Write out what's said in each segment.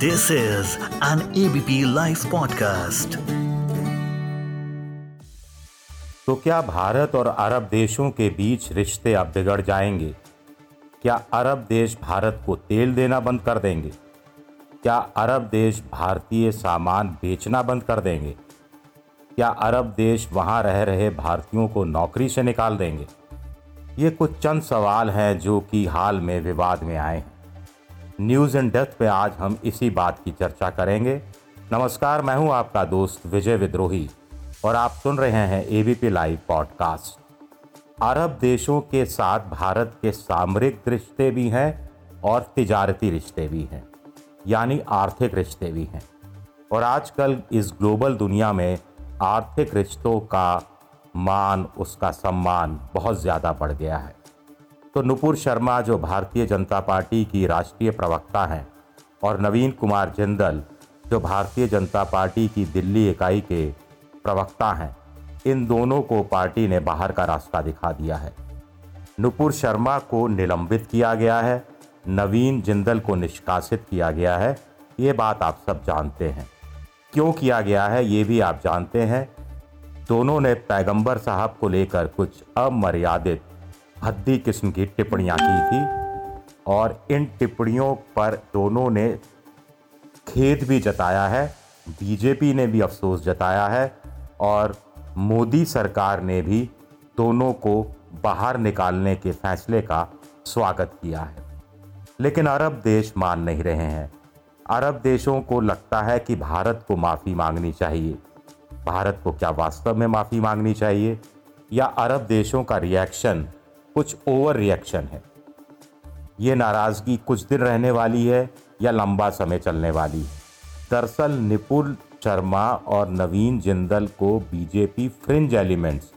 This is an ABP Life podcast. तो क्या भारत और अरब देशों के बीच रिश्ते अब बिगड़ जाएँगे? क्या अरब देश भारत को तेल देना बंद कर देंगे? क्या अरब देश भारतीय सामान बेचना बंद कर देंगे? क्या अरब देश वहाँ रह रहे भारतीयों को नौकरी से निकाल देंगे? ये कुछ चंद सवाल हैं जो कि हाल में विवाद में आए हैं। न्यूज़ एंड डेथ पे आज हम इसी बात की चर्चा करेंगे। नमस्कार, मैं हूँ आपका दोस्त विजय विद्रोही और आप सुन रहे हैं एबीपी लाइव पॉडकास्ट अरब देशों के साथ भारत के सामरिक रिश्ते भी हैं और तिजारती रिश्ते भी हैं, यानी आर्थिक रिश्ते भी हैं। और आजकल इस ग्लोबल दुनिया में आर्थिक रिश्तों का मान, उसका सम्मान बहुत ज़्यादा बढ़ गया है। तो नुपुर शर्मा जो भारतीय जनता पार्टी की राष्ट्रीय प्रवक्ता हैं और नवीन कुमार जिंदल जो भारतीय जनता पार्टी की दिल्ली इकाई के प्रवक्ता हैं, इन दोनों को पार्टी ने बाहर का रास्ता दिखा दिया है। नुपुर शर्मा को निलंबित किया गया है, नवीन जिंदल को निष्कासित किया गया है, ये बात आप सब जानते हैं। क्यों किया गया है, ये भी आप जानते हैं। दोनों ने पैगंबर साहब को लेकर कुछ अमर्यादित भद्दी किस्म की टिप्पणियाँ की थी और इन टिप्पणियों पर दोनों ने खेद भी जताया है, बीजेपी ने भी अफसोस जताया है और मोदी सरकार ने भी दोनों को बाहर निकालने के फैसले का स्वागत किया है। लेकिन अरब देश मान नहीं रहे हैं। अरब देशों को लगता है कि भारत को माफ़ी मांगनी चाहिए। भारत को क्या वास्तव में माफ़ी मांगनी चाहिए? या अरब देशों का रिएक्शन कुछ ओवर रिएक्शन है। ये नाराज़गी कुछ दिन रहने वाली है या लंबा समय चलने वाली है। दरअसल निपुल शर्मा और नवीन जिंदल को बीजेपी फ्रिंज एलिमेंट्स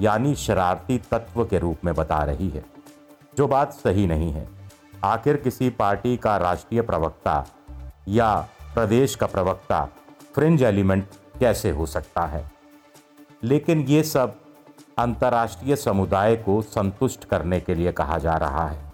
यानी शरारती तत्व के रूप में बता रही है। जो बात सही नहीं है। आखिर किसी पार्टी का राष्ट्रीय प्रवक्ता या प्रदेश का प्रवक्ता फ्रिंज एलिमेंट कैसे हो सकता है? लेकिन ये सब अंतर्राष्ट्रीय समुदाय को संतुष्ट करने के लिए कहा जा रहा है।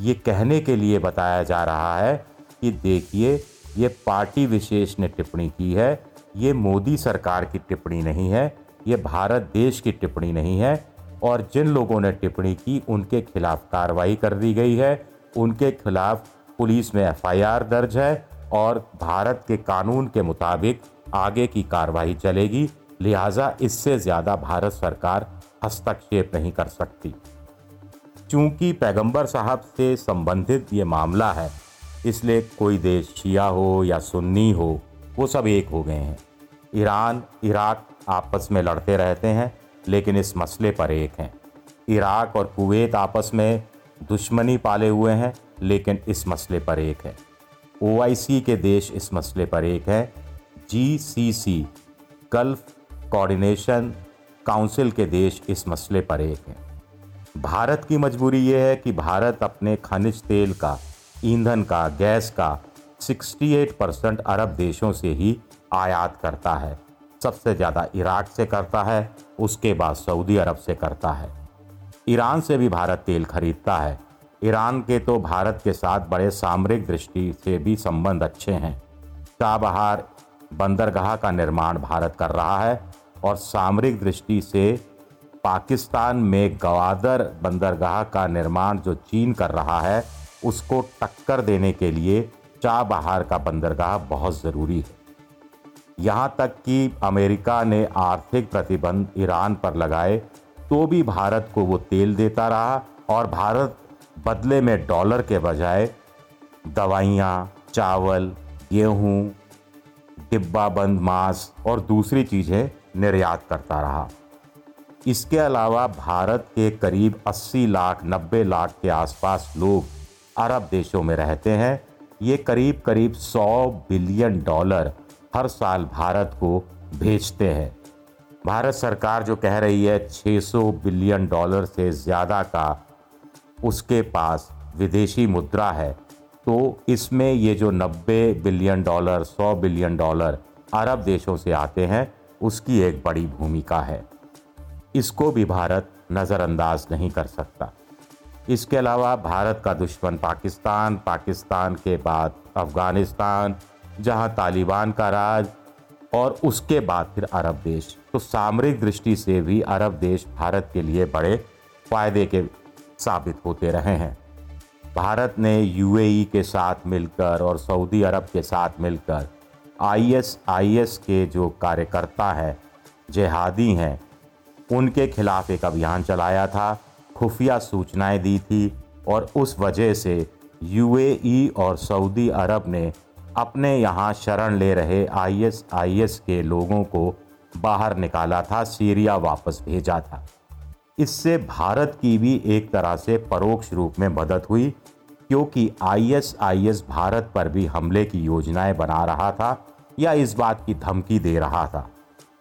ये कहने के लिए बताया जा रहा है कि देखिए, ये पार्टी विशेष ने टिप्पणी की है, ये मोदी सरकार की टिप्पणी नहीं है, ये भारत देश की टिप्पणी नहीं है, और जिन लोगों ने टिप्पणी की, उनके खिलाफ कार्रवाई कर दी गई है। उनके खिलाफ पुलिस में एफआईआर दर्ज है और भारत के कानून के मुताबिक आगे की कार्रवाई चलेगी। लिहाजा इससे ज़्यादा भारत सरकार हस्तक्षेप नहीं कर सकती। चूँकि पैगंबर साहब से संबंधित ये मामला है, इसलिए कोई देश शिया हो या सुन्नी हो, वो सब एक हो गए हैं। ईरान, इराक आपस में लड़ते रहते हैं, लेकिन इस मसले पर एक हैं। इराक और कुवैत आपस में दुश्मनी पाले हुए हैं, लेकिन इस मसले पर एक है। ओआईसी के देश इस मसले पर एक है। G C C, gulf coordination council के देश इस मसले पर एक हैं। भारत की मजबूरी ये है कि भारत अपने खनिज तेल का, ईंधन का, गैस का 68 परसेंट अरब देशों से ही आयात करता है। सबसे ज़्यादा इराक से करता है, उसके बाद सऊदी अरब से करता है। ईरान से भी भारत तेल खरीदता है। ईरान के तो भारत के साथ बड़े सामरिक दृष्टि से भी संबंध अच्छे हैं। चाबहार बंदरगाह का निर्माण भारत कर रहा है और सामरिक दृष्टि से पाकिस्तान में गवादर बंदरगाह का निर्माण जो चीन कर रहा है, उसको टक्कर देने के लिए चाबहार का बंदरगाह बहुत ज़रूरी है। यहाँ तक कि अमेरिका ने आर्थिक प्रतिबंध ईरान पर लगाए तो भी भारत को वो तेल देता रहा और भारत बदले में डॉलर के बजाय दवाइयाँ, चावल, गेहूँ डिब्बा बंद, मांस और दूसरी चीज़ें निर्यात करता रहा। इसके अलावा भारत के करीब 80 लाख 90 लाख के आसपास लोग अरब देशों में रहते हैं। ये करीब करीब 100 बिलियन डॉलर हर साल भारत को भेजते हैं। भारत सरकार जो कह रही है 600 बिलियन डॉलर से ज़्यादा का उसके पास विदेशी मुद्रा है। तो इसमें ये जो 90 बिलियन डॉलर 100 बिलियन डॉलर अरब देशों से आते हैं, उसकी एक बड़ी भूमिका है। इसको भी भारत नज़रअंदाज नहीं कर सकता। इसके अलावा भारत का दुश्मन पाकिस्तान पाकिस्तान के बाद अफ़गानिस्तान, जहाँ तालिबान का राज और उसके बाद फिर अरब देश। तो सामरिक दृष्टि से भी अरब देश भारत के लिए बड़े फ़ायदे के साबित होते रहे हैं। भारत ने यूएई के साथ मिलकर और सऊदी अरब के साथ मिलकर आईएसआईएस के जो कार्यकर्ता हैं, जिहादी हैं, उनके खिलाफ एक अभियान चलाया था, खुफिया सूचनाएँ दी थी और उस वजह से यूएई और सऊदी अरब ने अपने यहाँ शरण ले रहे आईएसआईएस के लोगों को बाहर निकाला था, सीरिया वापस भेजा था। इससे भारत की भी एक तरह से परोक्ष रूप में मदद हुई, क्योंकि आईएसआईएस भारत पर भी हमले की योजनाएँ बना रहा था या इस बात की धमकी दे रहा था।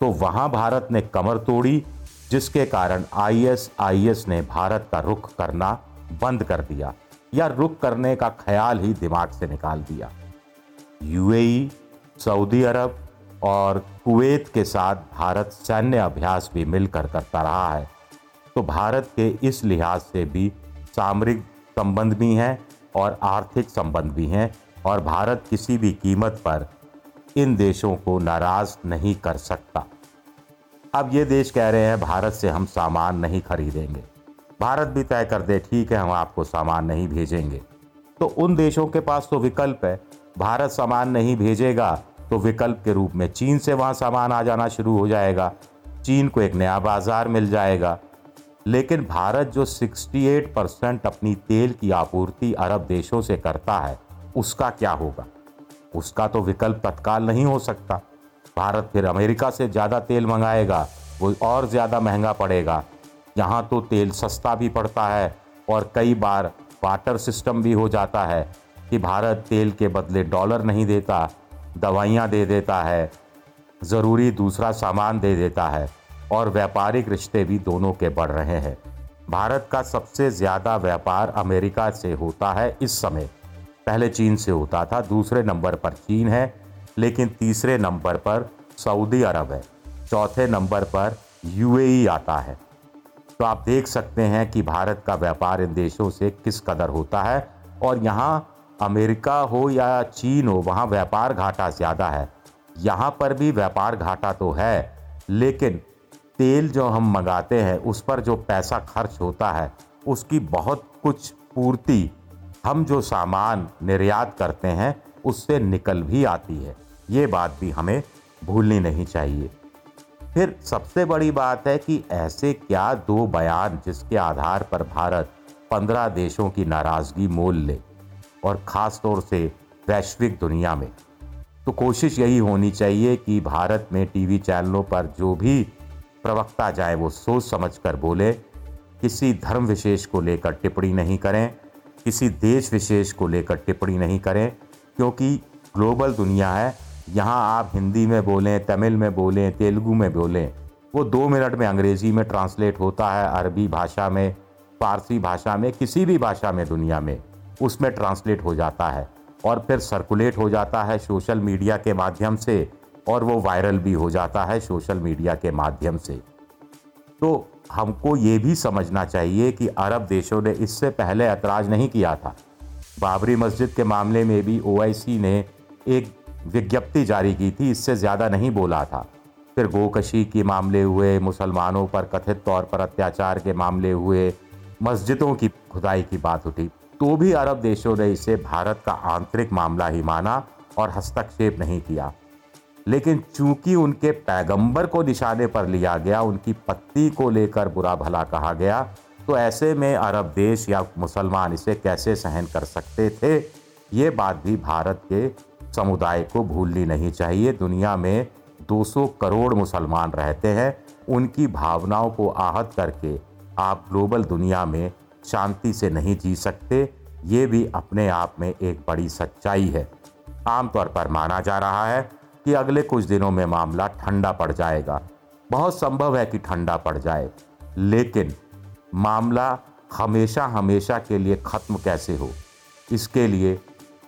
तो वहाँ भारत ने कमर तोड़ी, जिसके कारण आईएसआईएस ने भारत का रुख करना बंद कर दिया या रुख करने का ख्याल ही दिमाग से निकाल दिया। यूएई सऊदी अरब और कुवैत के साथ भारत सैन्य अभ्यास भी मिलकर करता रहा है। तो भारत के इस लिहाज से भी सामरिक संबंध भी हैं और आर्थिक संबंध भी हैं और भारत किसी भी कीमत पर इन देशों को नाराज़ नहीं कर सकता। अब ये देश कह रहे हैं, भारत से हम सामान नहीं खरीदेंगे। भारत भी तय कर दे, ठीक है, हम आपको सामान नहीं भेजेंगे। तो उन देशों के पास तो विकल्प है। भारत सामान नहीं भेजेगा तो विकल्प के रूप में चीन से वहाँ सामान आ जाना शुरू हो जाएगा। चीन को एक नया बाज़ार मिल जाएगा। लेकिन भारत जो 68 परसेंट अपनी तेल की आपूर्ति अरब देशों से करता है, उसका क्या होगा? उसका तो विकल्प तत्काल नहीं हो सकता। भारत फिर अमेरिका से ज़्यादा तेल मंगाएगा, वो और ज़्यादा महँगा पड़ेगा। यहाँ तो तेल सस्ता भी पड़ता है और कई बार वाटर सिस्टम भी हो जाता है कि भारत तेल के बदले डॉलर नहीं देता, दवाइयाँ दे देता है, ज़रूरी दूसरा सामान दे देता है। और व्यापारिक रिश्ते भी दोनों के बढ़ रहे हैं। भारत का सबसे ज़्यादा व्यापार अमेरिका से होता है इस समय। पहले चीन से होता था, दूसरे नंबर पर चीन है, लेकिन तीसरे नंबर पर सऊदी अरब है, चौथे नंबर पर यूएई आता है। तो आप देख सकते हैं कि भारत का व्यापार इन देशों से किस कदर होता है, और यहाँ अमेरिका हो या चीन हो, वहाँ व्यापार घाटा ज़्यादा है। यहाँ पर भी व्यापार घाटा तो है, लेकिन तेल जो हम मंगाते हैं, उस पर जो पैसा खर्च होता है, उसकी बहुत कुछ पूर्ति हम जो सामान निर्यात करते हैं, उससे निकल भी आती है। ये बात भी हमें भूलनी नहीं चाहिए। फिर सबसे बड़ी बात है कि ऐसे क्या दो बयान जिसके आधार पर भारत पंद्रह देशों की नाराज़गी मोल ले, और ख़ास तौर से वैश्विक दुनिया में। तो कोशिश यही होनी चाहिए कि भारत में टीवी चैनलों पर जो भी प्रवक्ता जाए वो सोच समझ कर बोले, किसी धर्म विशेष को लेकर टिप्पणी नहीं करें, किसी देश विशेष को लेकर टिप्पणी नहीं करें, क्योंकि ग्लोबल दुनिया है, यहाँ आप हिंदी में बोलें, तमिल में बोलें, तेलुगु में बोलें, वो दो मिनट में अंग्रेज़ी में ट्रांसलेट होता है, अरबी भाषा में फारसी भाषा में, किसी भी भाषा में दुनिया में, उसमें ट्रांसलेट हो जाता है और फिर सर्कुलेट हो जाता है सोशल मीडिया के माध्यम से। और वो वायरल भी हो जाता है सोशल मीडिया के माध्यम से। तो हमको ये भी समझना चाहिए कि अरब देशों ने इससे पहले ऐतराज़ नहीं किया था। बाबरी मस्जिद के मामले में भी ओ ने एक विज्ञप्ति जारी की थी, इससे ज़्यादा नहीं बोला था। फिर गोकशी के मामले हुए, मुसलमानों पर कथित तौर पर अत्याचार के मामले हुए, मस्जिदों की खुदाई की बात उठी तो भी अरब देशों ने इसे भारत का आंतरिक मामला ही माना और हस्तक्षेप नहीं किया। लेकिन चूँकि उनके पैगंबर को निशाने पर लिया गया, उनकी पत्नी को लेकर बुरा भला कहा गया तो ऐसे में अरब देश या मुसलमान इसे कैसे सहन कर सकते थे? ये बात भी भारत के समुदाय को भूलनी नहीं चाहिए। दुनिया में 200 करोड़ मुसलमान रहते हैं। उनकी भावनाओं को आहत करके आप ग्लोबल दुनिया में शांति से नहीं जी सकते, ये भी अपने आप में एक बड़ी सच्चाई है। आमतौर पर माना जा रहा है कि अगले कुछ दिनों में मामला ठंडा पड़ जाएगा। बहुत संभव है कि ठंडा पड़ जाए, लेकिन मामला हमेशा हमेशा के लिए ख़त्म कैसे हो? इसके लिए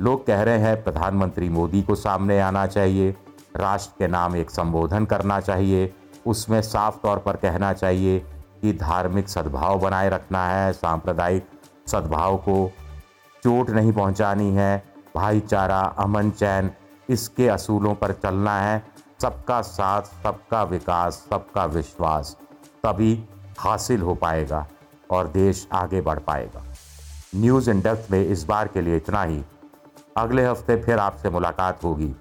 लोग कह रहे हैं, प्रधानमंत्री मोदी को सामने आना चाहिए, राष्ट्र के नाम एक संबोधन करना चाहिए, उसमें साफ़ तौर पर कहना चाहिए कि धार्मिक सद्भाव बनाए रखना है, सांप्रदायिक सद्भाव को चोट नहीं पहुंचानी है, भाईचारा, अमन चैन इसके असूलों पर चलना है। सबका साथ, सबका विकास, सबका विश्वास, तभी हासिल हो पाएगा और देश आगे बढ़ पाएगा। न्यूज़ इन डेप्थ में इस बार के लिए इतना ही। अगले हफ़्ते फिर आपसे मुलाकात होगी।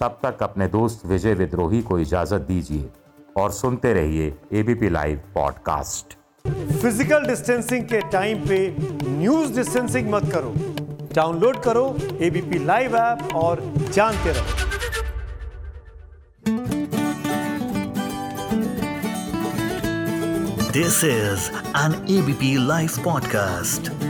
तब तक अपने दोस्त विजय विद्रोही को इजाज़त दीजिए और सुनते रहिए ABP live podcast physical distancing के टाइम पे न्यूज़ डिस्टेंसिंग मत करो। डाउनलोड करो एबीपी लाइव ऐप और जानते रहो this is an ABP live podcast.